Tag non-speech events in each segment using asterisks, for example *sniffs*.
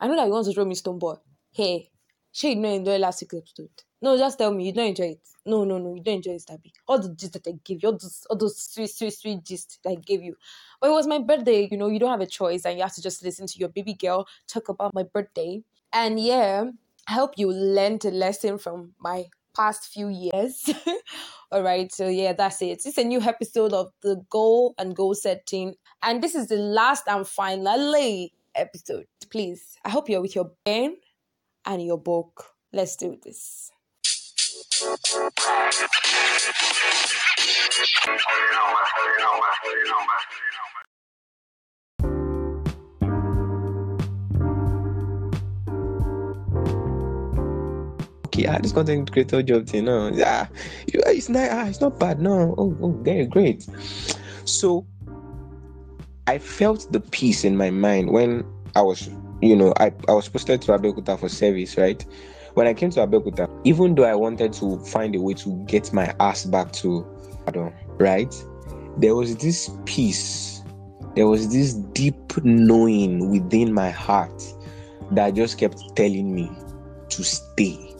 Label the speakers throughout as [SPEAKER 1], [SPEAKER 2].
[SPEAKER 1] I know that you want to throw me stone boy. Hey, she not enjoy last week's episode. No, just tell me you don't enjoy it. No, no, no, you don't enjoy it, Stabby. All the gist that I gave you, all those, all those sweet, sweet, sweet gist that I gave you. But it was my birthday, you know, you don't have a choice and you have to just listen to your baby girl talk about my birthday. And yeah, I hope you learned a lesson from my past few years. *laughs* All right, so yeah, that's it. It's a new episode of the goal and goal setting, and this is the last and finally episode. Please, I hope you're with your pen and your book. Let's do this.
[SPEAKER 2] okay, ah, this content creator job thing, no, yeah, it's not, ah, it's not bad, no, oh, oh, very great. So, I felt the peace in my mind when I was, you know, I, I was posted to Abeokuta for service, right? When I came to Abeokuta, even though I wanted to find a way to get my ass back to Adon, right? There was this peace, there was this deep knowing within my heart that just kept telling me to stay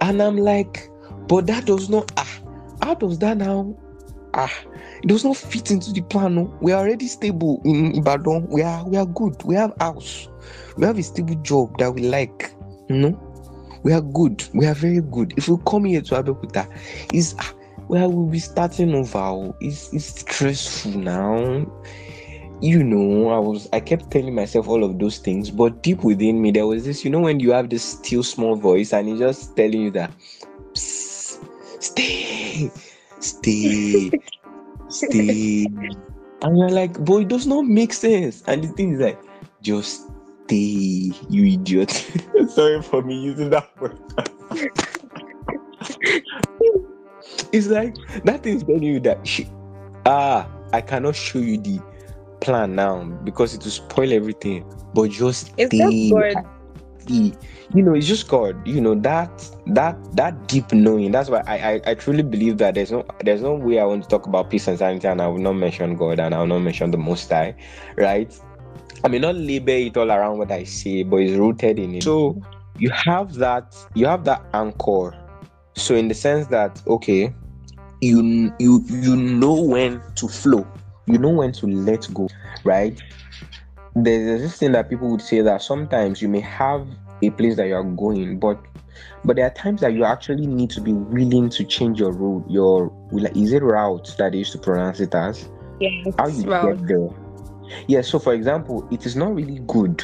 [SPEAKER 2] and I'm like, but that does not ah, how does that now? Ah, does not fit into the plan. No? We are already stable in Ibadan. We are we are good. We have house. We have a stable job that we like. You know? We are good. We are very good. If we come here to Abeokuta, is well, we'll be starting over. Oh. It's, it's stressful now you know, I was I kept telling myself all of those things, but deep within me there was this, you know, when you have this still small voice and it's just telling you that stay, stay, stay. And you're like, boy, it does not make sense. And the thing is like, just stay, you idiot. *laughs* Sorry for me using that word. *laughs* it's like that is telling you that she, ah, I cannot show you the plan now because it will spoil everything. But just
[SPEAKER 3] it's
[SPEAKER 2] stay. You know, it's just God. You know that that that deep knowing. That's why I, I I truly believe that there's no there's no way I want to talk about peace and sanity and I will not mention God and I will not mention the Most High, right? I may not label it all around what I say, but it's rooted in it. So you have that you have that anchor. So in the sense that okay, you you you know when to flow you know when to let go, right? There's this thing that people would say that sometimes you may have a place that you are going, but but there are times that you actually need to be willing to change your route. Your is it route that they used to pronounce it as?
[SPEAKER 3] Yes,
[SPEAKER 2] How you
[SPEAKER 3] route.
[SPEAKER 2] get there? Yeah. So for example, it is not really good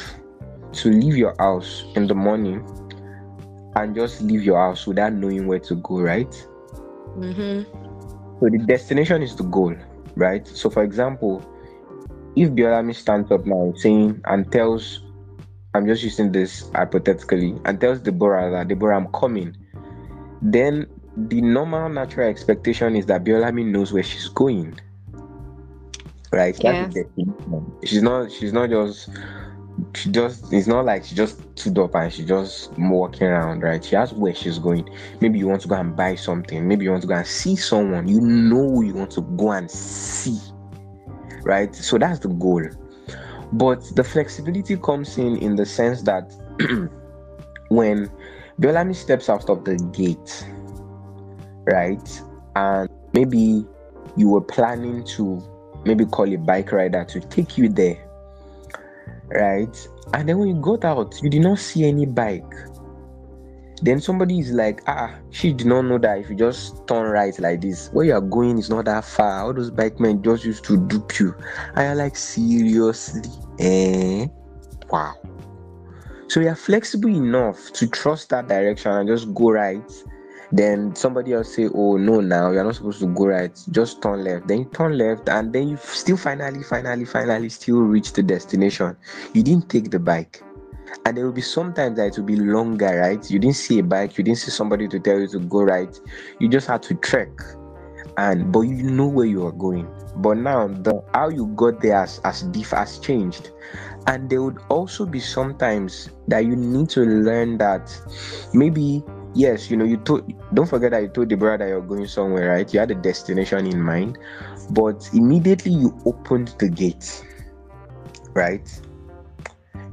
[SPEAKER 2] to leave your house in the morning and just leave your house without knowing where to go, right?
[SPEAKER 1] Mm-hmm.
[SPEAKER 2] So the destination is the goal right? So, for example, if Biolami stands up now saying and tells, I'm just using this hypothetically, and tells Deborah that Deborah, I'm coming, then the normal natural expectation is that Biolami knows where she's going. Right? The. She's not she's not just she just it's not like she just stood up and she just walking around, right? She has where she's going. Maybe you want to go and buy something, maybe you want to go and see someone, you know you want to go and see, right? So that's the goal. But the flexibility comes in in the sense that *clears throat* when Biolami steps out of the gate, right? And maybe you were planning to maybe call a bike rider to take you there, right? And then when you got out, you did not see any bike. Then somebody is like, ah, she did not know that if you just turn right like this, where you are going is not that far. All those bike men just used to dupe you. I you're like, seriously? Eh? Wow. So you're flexible enough to trust that direction and just go right. Then somebody else say, oh no, now you're not supposed to go right. Just turn left. Then you turn left, and then you still finally, finally, finally still reach the destination. You didn't take the bike and there will be sometimes that it will be longer, right? You didn't see a bike, you didn't see somebody to tell you to go right. You just had to trek, and but you know where you are going. But now the how you got there as as diff has changed, and there would also be sometimes that you need to learn that maybe yes, you know you told. Don't forget that you told Deborah you're going somewhere, right? You had a destination in mind, but immediately you opened the gate, right?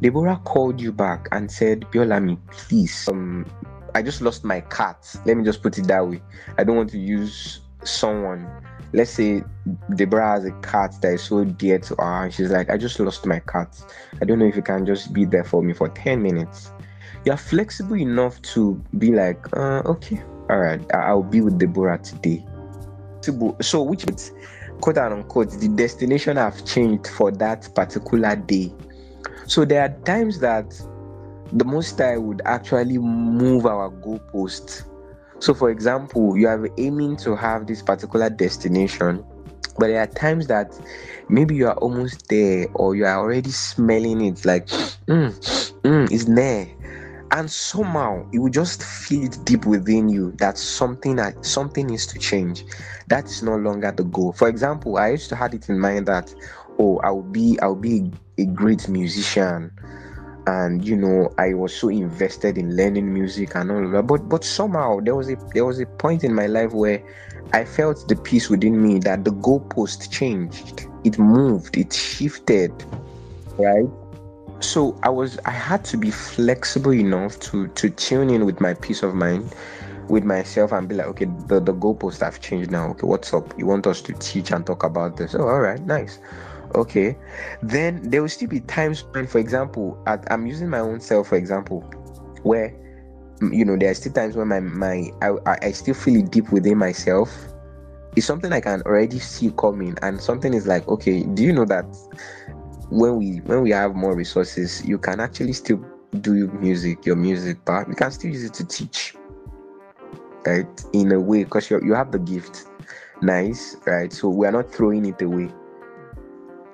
[SPEAKER 2] Deborah called you back and said, Biolami, please, um, I just lost my cat. Let me just put it that way. I don't want to use someone. Let's say Deborah has a cat that is so dear to her, and she's like, I just lost my cat. I don't know if you can just be there for me for 10 minutes. You're flexible enough to be like, uh, okay, all right, I'll be with Deborah today. So, which is quote unquote, the destination have changed for that particular day. So, there are times that the most High would actually move our goalposts. So, for example, you are aiming to have this particular destination, but there are times that maybe you are almost there or you are already smelling it like, mm, mm, it's there and somehow you will just feel it deep within you that something that something needs to change. That is no longer the goal. For example i used to have it in mind that oh i'll be i'll be a great musician. And you know i was so invested in learning music and all of that. But but somehow there was a there was a point in my life where i felt the peace within me that the goalpost changed. It moved. It shifted right? So i was i had to be flexible enough to to tune in with my peace of mind with myself and be like okay the, the goalposts have changed now. Okay what's up? You want us to teach and talk about this? Oh all right nice okay. Then there will still be times when for example at, i'm using my own self for example where mm, you know there are still times when my my I, I still feel it deep within myself. It's something i can already see coming and something is like okay do you know that when we when we have more resources you can actually still do your music your music but you can still use it to teach right in a way because you you have the gift. Nice right? So we are not throwing it away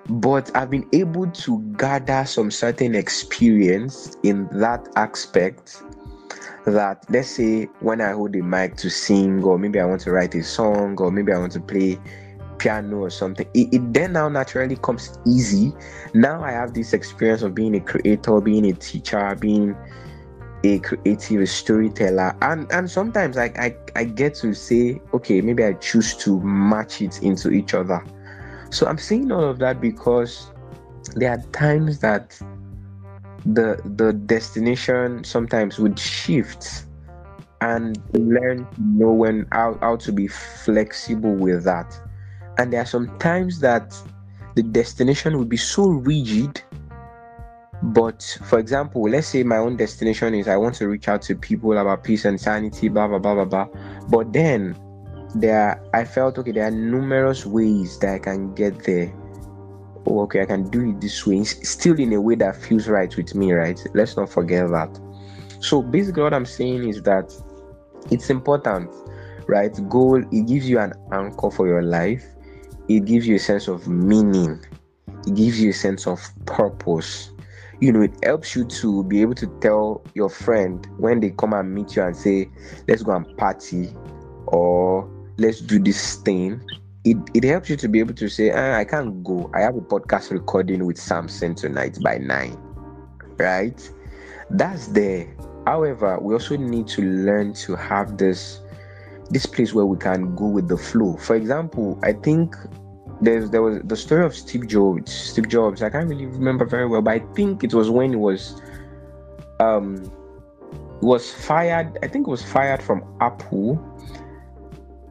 [SPEAKER 2] but i've been able to gather some certain experience in that aspect that let's say when i hold a mic to sing or maybe i want to write a song or maybe i want to play piano or something it, it, then now naturally comes easy. Now i have this experience of being a creator being a teacher being a creative a storyteller. And and sometimes I, I i get to say okay maybe i choose to match it into each other so i'm saying all of that because there are times that the the destination sometimes would shift and learn to know when how, how to be flexible with that. And there are some times that the destination would be so rigid but for example let's say my own destination is i want to reach out to people about peace and sanity blah blah blah blah blah. But then there i felt okay there are numerous ways that i can get there. Oh, okay i can do it this way still in a way that feels right with me right? Let's not forget that. So basically what i'm saying is that it's important right? Goal it gives you an anchor for your life. It gives you a sense of meaning. It gives you a sense of purpose. You know it helps you to be able to tell your friend when they come and meet you and say let's go and party or let's do this thing it, it helps you to be able to say ah, i can't go i have a podcast recording with samson tonight by nine right that's there however we also need to learn to have this this place where we can go with the flow. For example, I think there's there was the story of Steve Jobs. Steve Jobs, I can't really remember very well, but I think it was when he was um was fired. I think it was fired from Apple.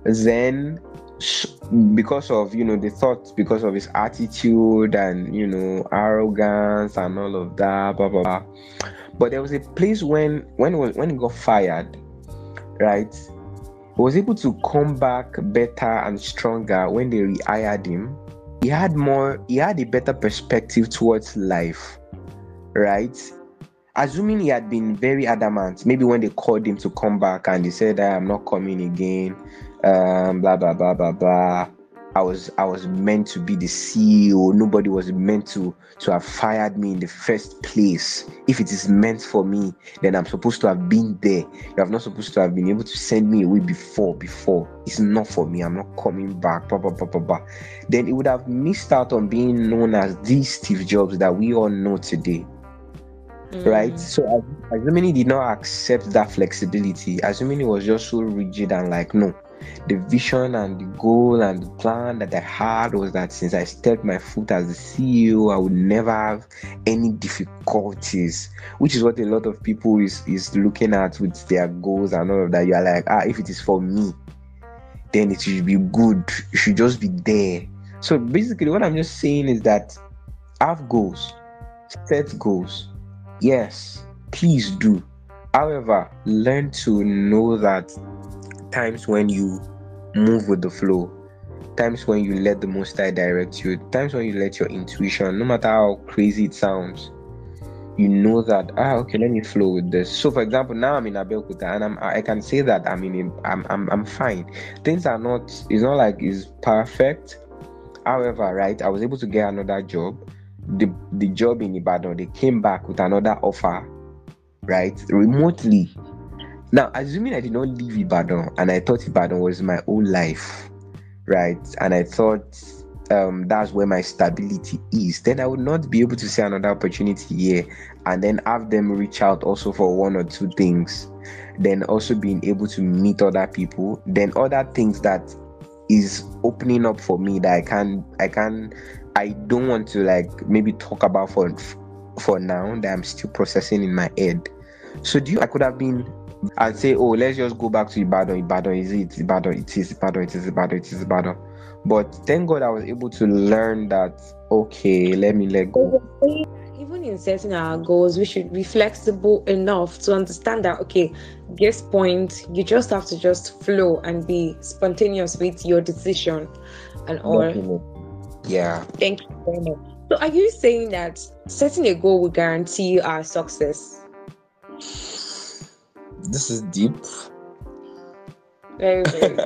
[SPEAKER 2] Then because of you know they thought because of his attitude and you know arrogance and all of that blah blah blah but there was a place when when he was when he got fired right he was able to come back better and stronger when they rehired him. He had more, he had a better perspective towards life, right? Assuming he had been very adamant, maybe when they called him to come back and he said, ah, I'm not coming again, um, blah, blah, blah, blah, blah. I was I was meant to be the CEO. Nobody was meant to to have fired me in the first place. If it is meant for me, then I'm supposed to have been there. You have not supposed to have been able to send me away before. Before it's not for me. I'm not coming back. Blah, blah, blah, blah, blah. Then it would have missed out on being known as the Steve Jobs that we all know today. Mm. Right, so assuming he did not accept that flexibility, assuming he was just so rigid and like, no, the vision and the goal and the plan that I had was that since I stepped my foot as the CEO, I would never have any difficulties, which is what a lot of people is is looking at with their goals and all of that. You are like, ah, if it is for me, then it should be good. It should just be there. So basically, what I'm just saying is that have goals, set goals. Yes, please do. However, learn to know that times when you move with the flow, times when you let the most High direct you, times when you let your intuition, no matter how crazy it sounds, you know that ah okay let me flow with this. So for example now i'm in abeokuta and i'm i can say that i'm in a, I'm, I'm i'm fine. Things are not it's not like it's perfect. However right i was able to get another job. The the job in ibadan they came back with another offer right remotely now assuming i did not leave ibadan and i thought ibadan was my own life right and i thought um, that's where my stability is, then I would not be able to see another opportunity here and then have them reach out also for one or two things. Then also being able to meet other people, then other things that is opening up for me that I can I can I don't want to like maybe talk about for for now that I'm still processing in my head. So do you I could have been and say, oh, let's just go back to Ibadan. Ibadan is it? Ibadan it is. Ibadan it is. Ibadan it is. Ibadan. But thank God I was able to learn that, okay, let me let go.
[SPEAKER 1] Even in setting our goals, we should be flexible enough to understand that, okay, this point, you just have to just flow and be spontaneous with your decision and all.
[SPEAKER 2] Yeah.
[SPEAKER 1] Thank you very much. So, are you saying that setting a goal will guarantee our success?
[SPEAKER 2] This is deep.
[SPEAKER 1] Very, very.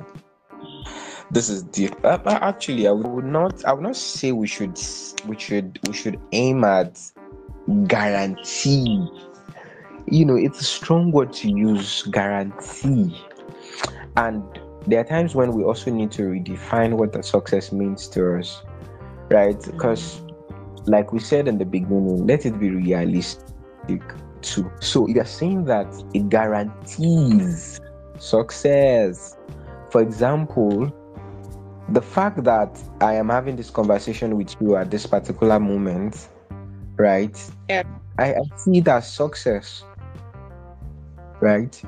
[SPEAKER 1] *laughs*
[SPEAKER 2] this is deep. Uh, actually, I would not. I would not say we should. We should. We should aim at guarantee. You know, it's a strong word to use. Guarantee, and there are times when we also need to redefine what the success means to us, right? Because, like we said in the beginning, let it be realistic too. So you are saying that it guarantees success. For example, the fact that I am having this conversation with you at this particular moment, right?
[SPEAKER 1] Yeah.
[SPEAKER 2] I, I see that success. Right?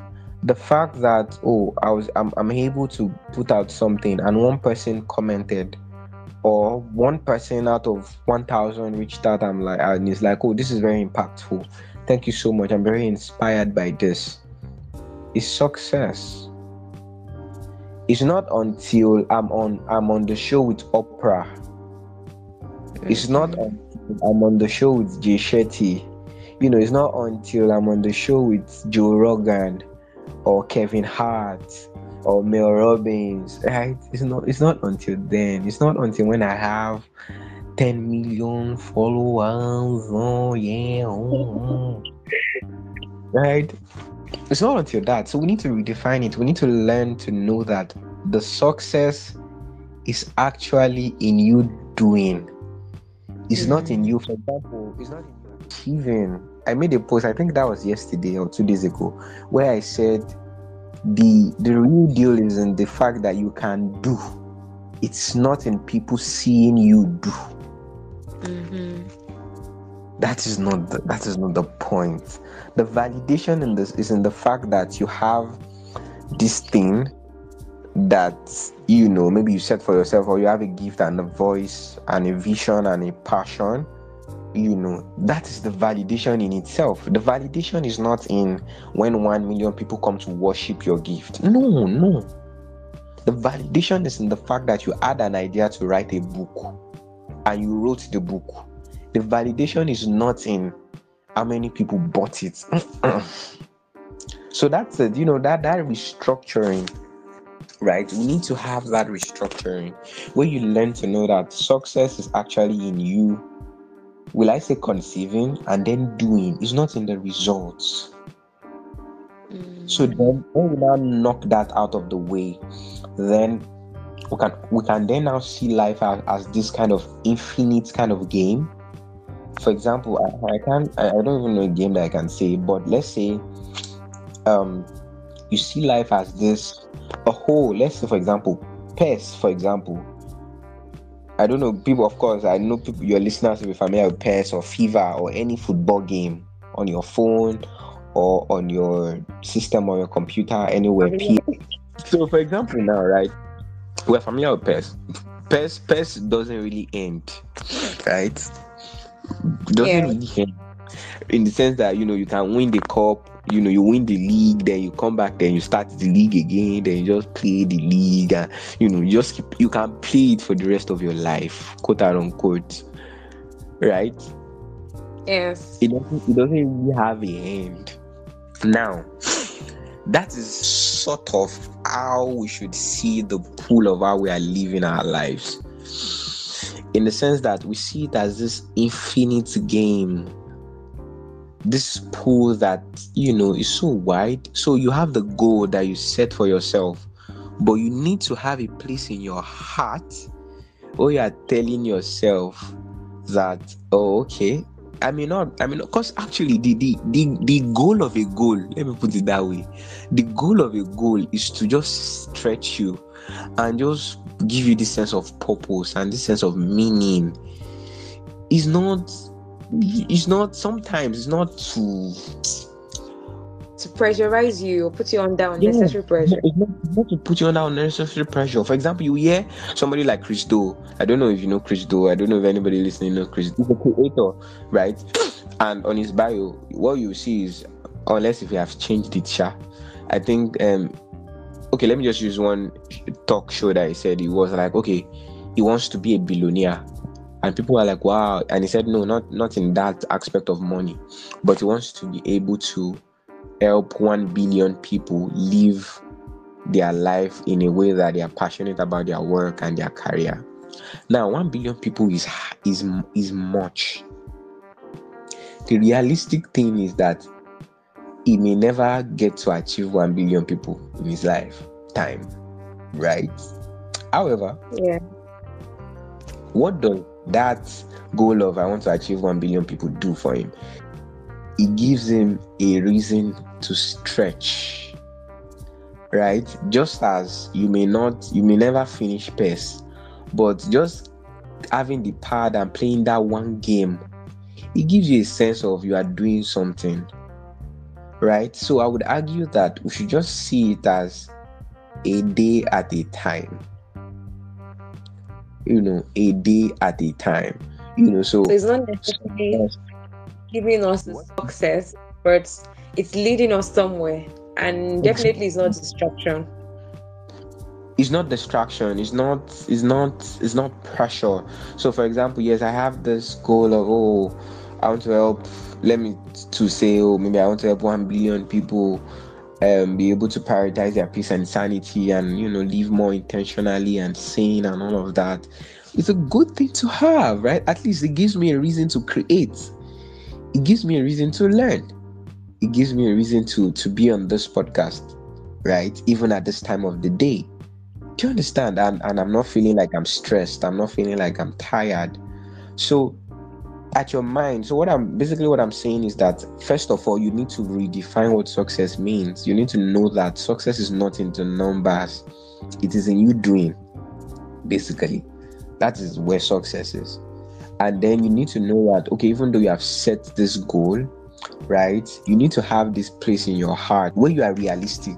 [SPEAKER 2] The fact that oh I was I'm, I'm able to put out something and one person commented or one person out of 1000 reached out i'm like and it's like oh this is very impactful thank you so much. I'm very inspired by this. Is success. It's not until i'm on i'm on the show with oprah. It's not until i'm on the show with jay shetty. You know it's not until i'm on the show with joe rogan or kevin hart or Mel Robbins, right? It's not it's not until then. It's not until when I have 10 million followers. Oh yeah. Oh, right? It's not until that. So we need to redefine it. We need to learn to know that the success is actually in you doing. It's not in you. For example, it's not in you achieving. I made a post, I think that was yesterday or two days ago, where I said the the real deal is in the fact that you can do it's not in people seeing you do
[SPEAKER 1] mm-hmm.
[SPEAKER 2] that is not the, that is not the point. The validation in this is in the fact that you have this thing that you know maybe you set for yourself or you have a gift and a voice and a vision and a passion you know that is the validation in itself. The validation is not in when 1 million people come to worship your gift. No no. The validation is in the fact that you had an idea to write a book and you wrote the book the validation is not in how many people bought it *clears throat* so that's it you know that that restructuring right we need to have that restructuring where you learn to know that success is actually in you will I say conceiving and then doing is not in the results.
[SPEAKER 1] Mm.
[SPEAKER 2] So then when we now knock that out of the way, then we can we can then now see life as, as this kind of infinite kind of game. For example, I, I can't I, I don't even know a game that I can say, but let's say um you see life as this a whole. Let's say, for example, PES, for example. I don't know, people, of course, I know people, your listeners will be familiar with PES or FIFA or any football game on your phone or on your system or your computer, anywhere. So, for example, now, right, we're familiar with PES. PES, PES doesn't really end, right? Doesn't
[SPEAKER 1] Yeah.
[SPEAKER 2] really end in the sense that you know you can win the cup, you know, you win the league, then you come back, then you start the league again, then you just play the league, and you know, you just keep, you can play it for the rest of your life, quote unquote, right?
[SPEAKER 1] Yes.
[SPEAKER 2] it doesn't it doesn't really have a end. Now, that is sort of how we should see the pool of how we are living our lives. In the sense that we see it as this infinite game. This pool that you know is so wide. So you have the goal that you set for yourself, but you need to have a place in your heart where you are telling yourself that, oh, okay, I mean not I mean because actually the, the the the goal of a goal, let me put it that way. The goal of a goal is to just stretch you and just give you this sense of purpose and this sense of meaning. It's not it's not sometimes it's not to
[SPEAKER 1] To pressurize you or put you under
[SPEAKER 2] Yeah.
[SPEAKER 1] unnecessary pressure.
[SPEAKER 2] it's not, it's not to put you under unnecessary pressure. For example, you hear somebody like Chris Do. I don't know if you know Chris Do. I don't know if anybody listening knows Chris. He's a creator, right? *sniffs* And on his bio, what you see is, unless if you have changed it, sha, I think. um Okay, let me just use one talk show that he said. He was like, okay, he wants to be a billionaire, and people are like, wow. And he said, no, not not in that aspect of money, but he wants to be able to help 1 billion people live their life in a way that they are passionate about their work and their career. Now, 1 billion people is is is much. The realistic thing is that he may never get to achieve 1 billion people in his life time, right? However,
[SPEAKER 1] Yeah.
[SPEAKER 2] what does that goal of I want to achieve 1 billion people do for him? It gives him a reason to stretch, right? Just as you may not, you may never finish PES but just having the pad and playing that one game, it gives you a sense of you are doing something, right? So I would argue that we should just see it as a day at a time you know, a day at a time. You know, so
[SPEAKER 1] So it's not necessarily giving us the success, but it's leading us somewhere. And definitely it's not distraction.
[SPEAKER 2] it's not distraction, it's not it's not it's not pressure. So for example, yes, I have this goal of oh, I want to help let me to say, oh, maybe I want to help one billion people um be able to prioritize their peace and sanity and you know live more intentionally and sane and all of that. It's a good thing to have, right? At least it gives me a reason to create. It gives me a reason to learn. It gives me a reason to to be on this podcast, right? Even at this time of the day. Do you understand? And and I'm not feeling like I'm stressed. I'm not feeling like I'm tired. So at your mind, so what I'm basically what I'm saying is that first of all, you need to redefine what success means. You need to know that success is not in the numbers, it is in you doing, basically. That is where success is. And then you need to know that okay, even though you have set this goal, right, you need to have this place in your heart where you are realistic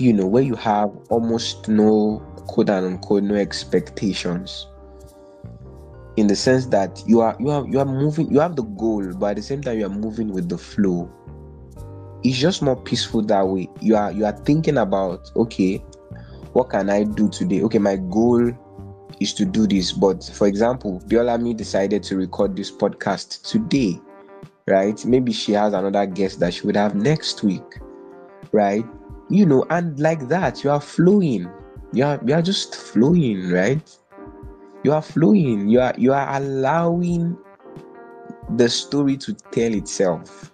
[SPEAKER 2] you know, where you have almost no quote unquote no expectations. In the sense that you are you are you are moving, you have the goal, but at the same time you are moving with the flow. It's just more peaceful that way. You are you are thinking about okay, what can I do today? Okay, my goal is to do this. But for example, Biolami decided to record this podcast today, right? Maybe she has another guest that she would have next week, right? you know and like that you are flowing. You are you are just flowing right? You are flowing. You are you are allowing the story to tell itself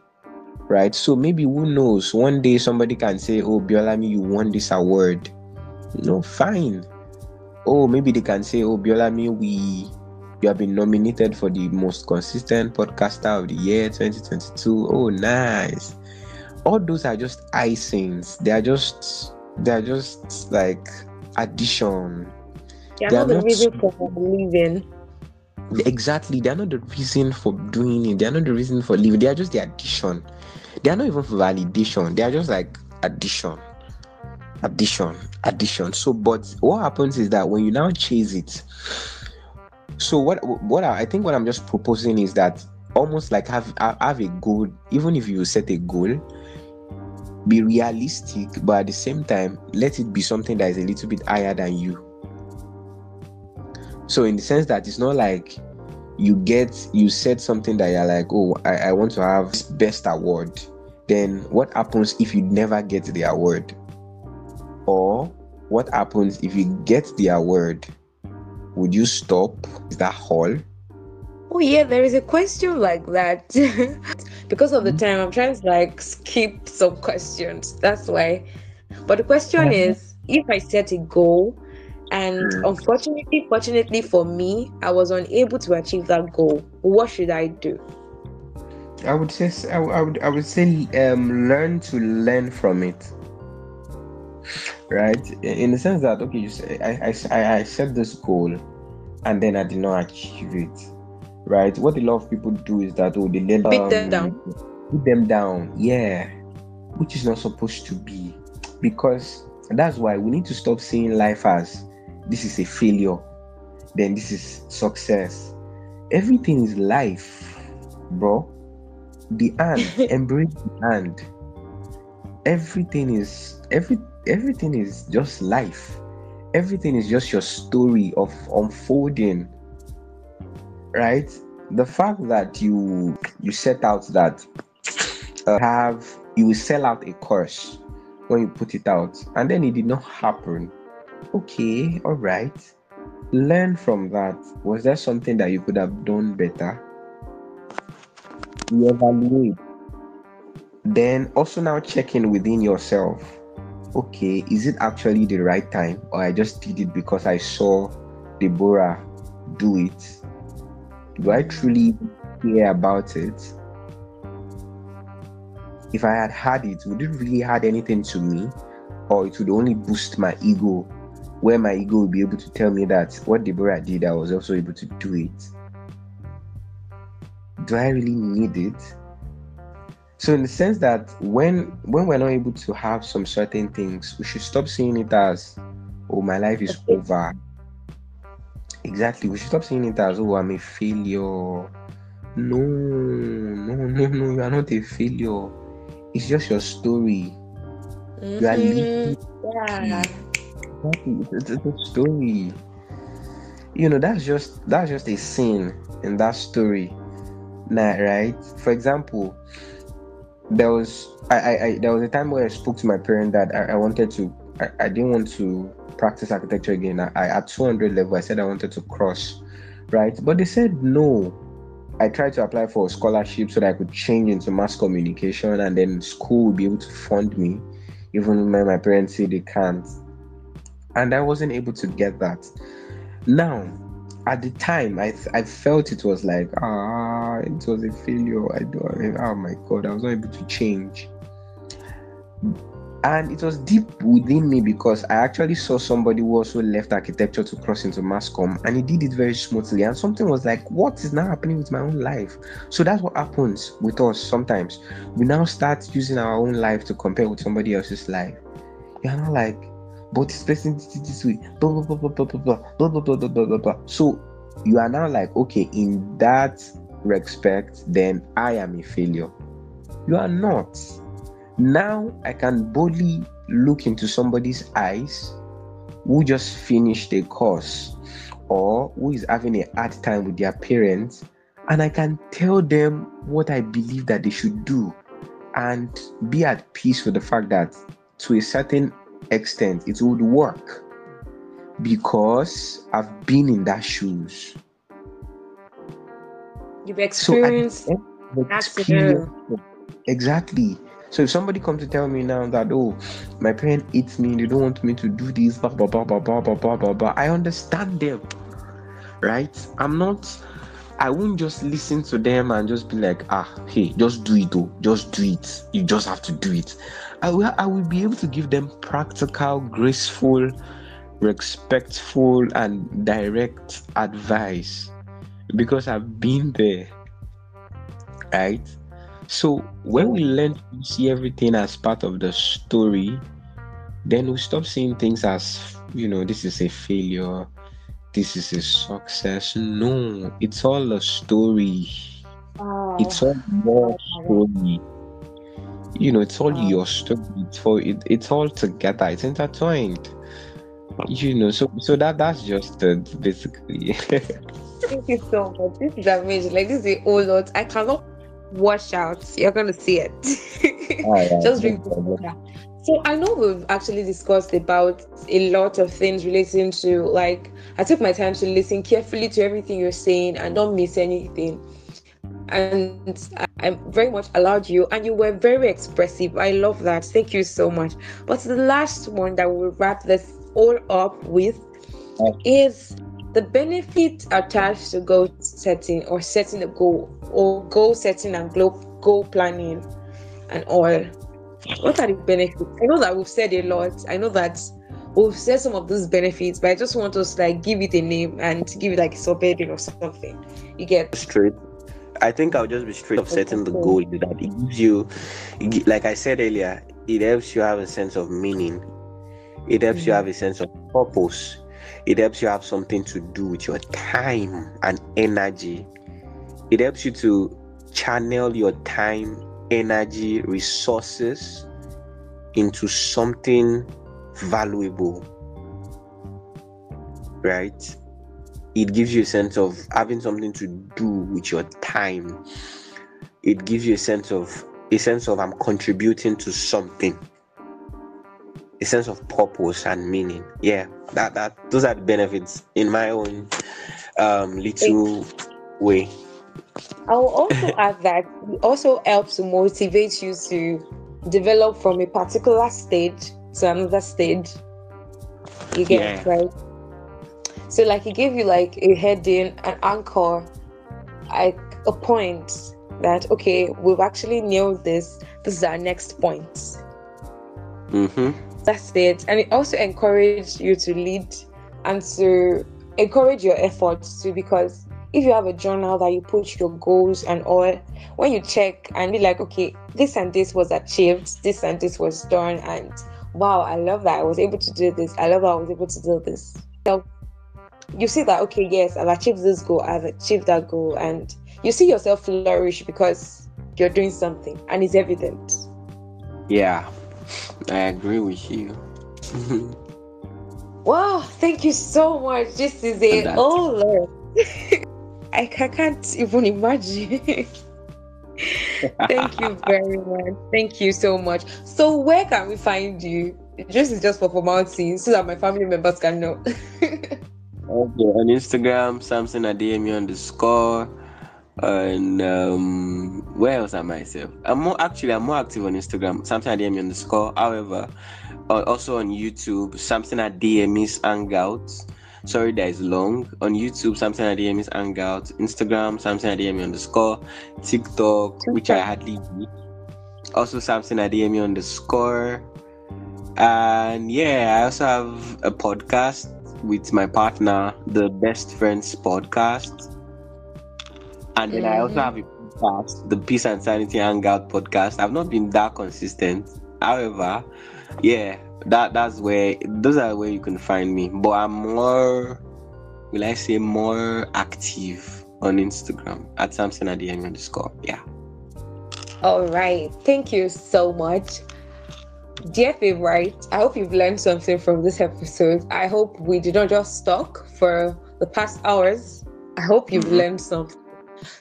[SPEAKER 2] right? So maybe who knows? One day somebody can say oh biolami you won this award. No fine. Oh maybe they can say oh biolami we you have been nominated for the most consistent podcaster of the year 2022 oh nice all those are just icings. They are just they are just like addition.
[SPEAKER 1] They are
[SPEAKER 2] They are
[SPEAKER 1] not the
[SPEAKER 2] not-
[SPEAKER 1] reason for living.
[SPEAKER 2] Exactly. They are not the reason for doing it. They are not the reason for living. They are just the addition. They are not even for validation. They are just like addition. Addition. Addition. So but what happens is that when you now chase it, so what what I, I think what I'm just proposing is that almost like have have a goal, even if you set a goal, be realistic, but at the same time, let it be something that is a little bit higher than you. So in the sense that it's not like you get you said something that you're like, oh, I, I want to have best award. Then what happens if you never get the award? Or what happens if you get the award? Would you stop? Is that all?
[SPEAKER 1] Oh yeah, there is a question like that. *laughs* because of the
[SPEAKER 2] Mm-hmm.
[SPEAKER 1] time, I'm trying to like skip some questions. That's why. But the question is, if I set a goal, and
[SPEAKER 2] Mm.
[SPEAKER 1] unfortunately, fortunately for me, I was unable to achieve that goal. What should I do?
[SPEAKER 2] I would say I would I would, I would say um learn to learn from it. Right? In the sense that okay, you say I I, I- set this goal and then I did not achieve it. Right? What a lot of people do is that oh they let
[SPEAKER 1] Beat them um, down.
[SPEAKER 2] Beat them down, yeah. Which is not supposed to be. Because that's why we need to stop seeing life as this is a failure, then this is success. Everything is life, bro the hand *laughs* embrace the hand everything is every everything is just life. Everything is just your story of unfolding right? The fact that you you set out that uh, have you will sell out a course when you put it out and then it did not happen. Okay all right. Learn from that. Was there something that you could have done better? Reevaluate. Then also now checking within yourself. Okay, is it actually the right time, or I just did it because I saw Deborah do it? Do I truly care about it? If I had had it, would it really add anything to me, or it would only boost my ego, where my ego would be able to tell me that what Deborah did, I was also able to do it? do I really need it? So in the sense that when when we're not able to have some certain things, we should stop seeing it as, oh my life is over. Exactly. We should stop seeing it as oh I'm a failure. No, no, *laughs* no, no, you are not a failure. It's just your story. You are living
[SPEAKER 1] Mhm. Yeah.
[SPEAKER 2] It's a story. You know, that's just that's just a scene in that story. Nah, right? For example, there was I, I, I there was a time where I spoke to my parent that I, I wanted to I, I didn't want to practice architecture again. I, I at 200 level I said I wanted to cross, right? But they said no. I tried to apply for a scholarship so that I could change into mass communication and then school would be able to fund me, even when my parents say they can't and I wasn't able to get that. Now, at the time, I I felt it was like ah, it was a failure. I don't. Oh my god, I was not able to change. And it was deep within me because I actually saw somebody who also left architecture to cross into mass comm, and he did it very smoothly. And something was like, what is now happening with my own life? So that's what happens with us sometimes. We now start using our own life to compare with somebody else's life. You're not like, but this person did it this way, blah blah blah blah blah blah blah blah blah blah blah blah blah. So you are now like, okay, in that respect, then I am a failure. You are not. Now I can boldly look into somebody's eyes who just finished a course or who is having a hard time with their parents, and I can tell them what I believe that they should do and be at peace with the fact that to a certain extent it would work because I've been in that shoes.
[SPEAKER 1] You've
[SPEAKER 2] So
[SPEAKER 1] experienced
[SPEAKER 2] end of the
[SPEAKER 1] that
[SPEAKER 2] experience- exactly. So if somebody comes to tell me now that oh my parent hates me, they don't want me to do this, blah blah blah blah blah blah blah blah blah, I understand them, right? I'm not
[SPEAKER 4] I won't just listen to them and just be like, ah, hey, just do it, though, just do it. You just have to do it. I will, I will be able to give them practical, graceful, respectful, and direct advice because I've been there, right? So when we learn to see everything as part of the story, then we stop seeing things as you know this is a failure this is a success no it's all a story
[SPEAKER 1] Wow.
[SPEAKER 4] it's all your story you know it's all
[SPEAKER 1] Wow.
[SPEAKER 4] your story it's all it, it's all together it's intertwined you know so so that that's just uh, basically *laughs*
[SPEAKER 1] Thank you so much. This is amazing. Like this is a whole lot. I cannot wash out. You're gonna see it. *laughs* Just drink water. So I know we've actually discussed about a lot of things relating to like I took my time to listen carefully to everything you're saying and don't miss anything. And I, very much allowed you, and you were very expressive. I love that. Thank you so much. But the last one that we'll wrap this all up with is the benefit attached to goal setting or setting a goal or goal setting and goal, goal planning and all. What are the benefits? I know that we've said a lot. I know that we've said some of those benefits, but I just want us to like give it a name and give it like a subheading or something. You get
[SPEAKER 2] straight. I think I'll just be straight of setting the goal that it gives you, like I said earlier, it helps you have a sense of meaning. It helps you
[SPEAKER 1] Mhm.
[SPEAKER 2] have a sense of purpose. It helps you have something to do with your time and energy. It helps you to channel your time, energy, resources into something valuable. Right? it gives you a sense of having something to do with your time it gives you a sense of a sense of i'm contributing to something a sense of purpose and meaning yeah that that those are the benefits in my own um little way
[SPEAKER 1] I will also *laughs* add that it also helps to motivate you to develop from a particular stage to another stage. You get
[SPEAKER 2] Yeah.
[SPEAKER 1] it, right? So like it gave you like a heading, an anchor, like a point that okay, we've actually nailed this. This is our next point.
[SPEAKER 2] mm-hmm.
[SPEAKER 1] That's it. And it also encouraged you to lead and to encourage your efforts too because if you have a journal that you put your goals and all, when you check and be like, okay, this and this was achieved, this and this was done, and wow, I love that I was able to do this. I love that I was able to do this. So you see that, okay, yes, I've achieved this goal, I've achieved that goal, and you see yourself flourish because you're doing something and it's evident.
[SPEAKER 2] yeah i agree with you *laughs*
[SPEAKER 1] Wow, thank you so much. This is a
[SPEAKER 2] And that- *laughs*
[SPEAKER 1] I, can't even imagine. thank you *laughs* very much. Thank you so much. So where can we find you? Just is just for formality, so that my family members can know. *laughs*
[SPEAKER 2] Okay, on Instagram, Samson Adeyemi underscore. And um, where else am I? Self? I'm more actually I'm more active on Instagram, Samson Adeyemi underscore. However, uh, also on YouTube, Samson Adeyemi's Hangouts. Sorry, that is long. On YouTube, Samson Adeyemi's Hangout. Instagram, Samson Adeyemi underscore. TikTok, which I hardly use. Also, Samson Adeyemi underscore. And yeah, I also have a podcast with my partner, the Best Friends Podcast. And then I also have a podcast, the Peace and Sanity Hangout Podcast. I've not been that consistent. However, yeah, that that's where those are where you can find me. But I'm more will I say more active on Instagram at Samson Adeyemi underscore. Yeah.
[SPEAKER 1] All right. Thank you so much. Dear favorite, I hope you've learned something from this episode. I hope we did not just talk for the past hours. I hope you've
[SPEAKER 2] Mhm.
[SPEAKER 1] learned something.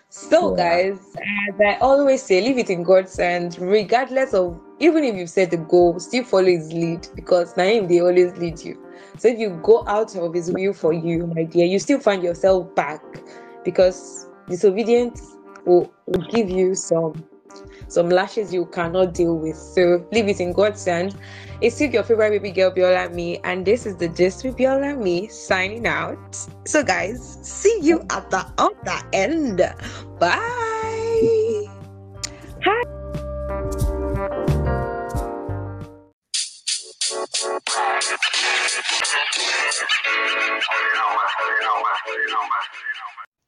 [SPEAKER 1] So,
[SPEAKER 4] Yeah.
[SPEAKER 1] guys, as I always say, leave it in God's hands, regardless of even if you've set a goal, still follow his lead because Naim they always lead you. So if you go out of his will for you, my dear, you still find yourself back because disobedience will, will give you some some lashes you cannot deal with. So leave it in God's hands. It's still your favorite baby girl, Biolami, and this is the Gist with Biolami signing out. So, guys, see you at the other end. Bye.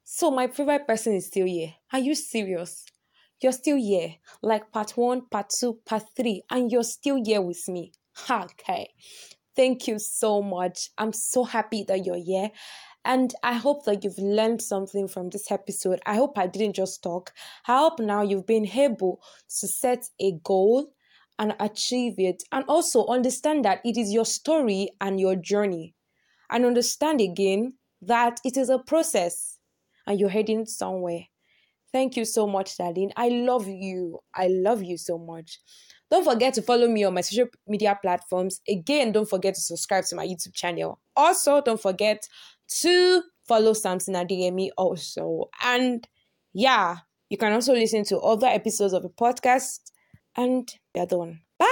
[SPEAKER 1] So my favorite person is still here. Are you serious? You're still here. Like part one, part two, part three, and you're still here with me. Okay. Thank you so much. I'm so happy that you're here. And I hope that you've learned something from this episode. I hope I didn't just talk. I hope now you've been able to set a goal and achieve it. And also understand that it is your story and your journey. And understand again that it is a process and you're heading somewhere. Thank you so much, Darlene. I love you. I love you so much. Don't forget to follow me on my social media platforms. Again, don't forget to subscribe to my YouTube channel. Also, don't forget to follow Samson Adeyemi also. And yeah, you can also listen to other episodes of the podcast. And the other one. Bye.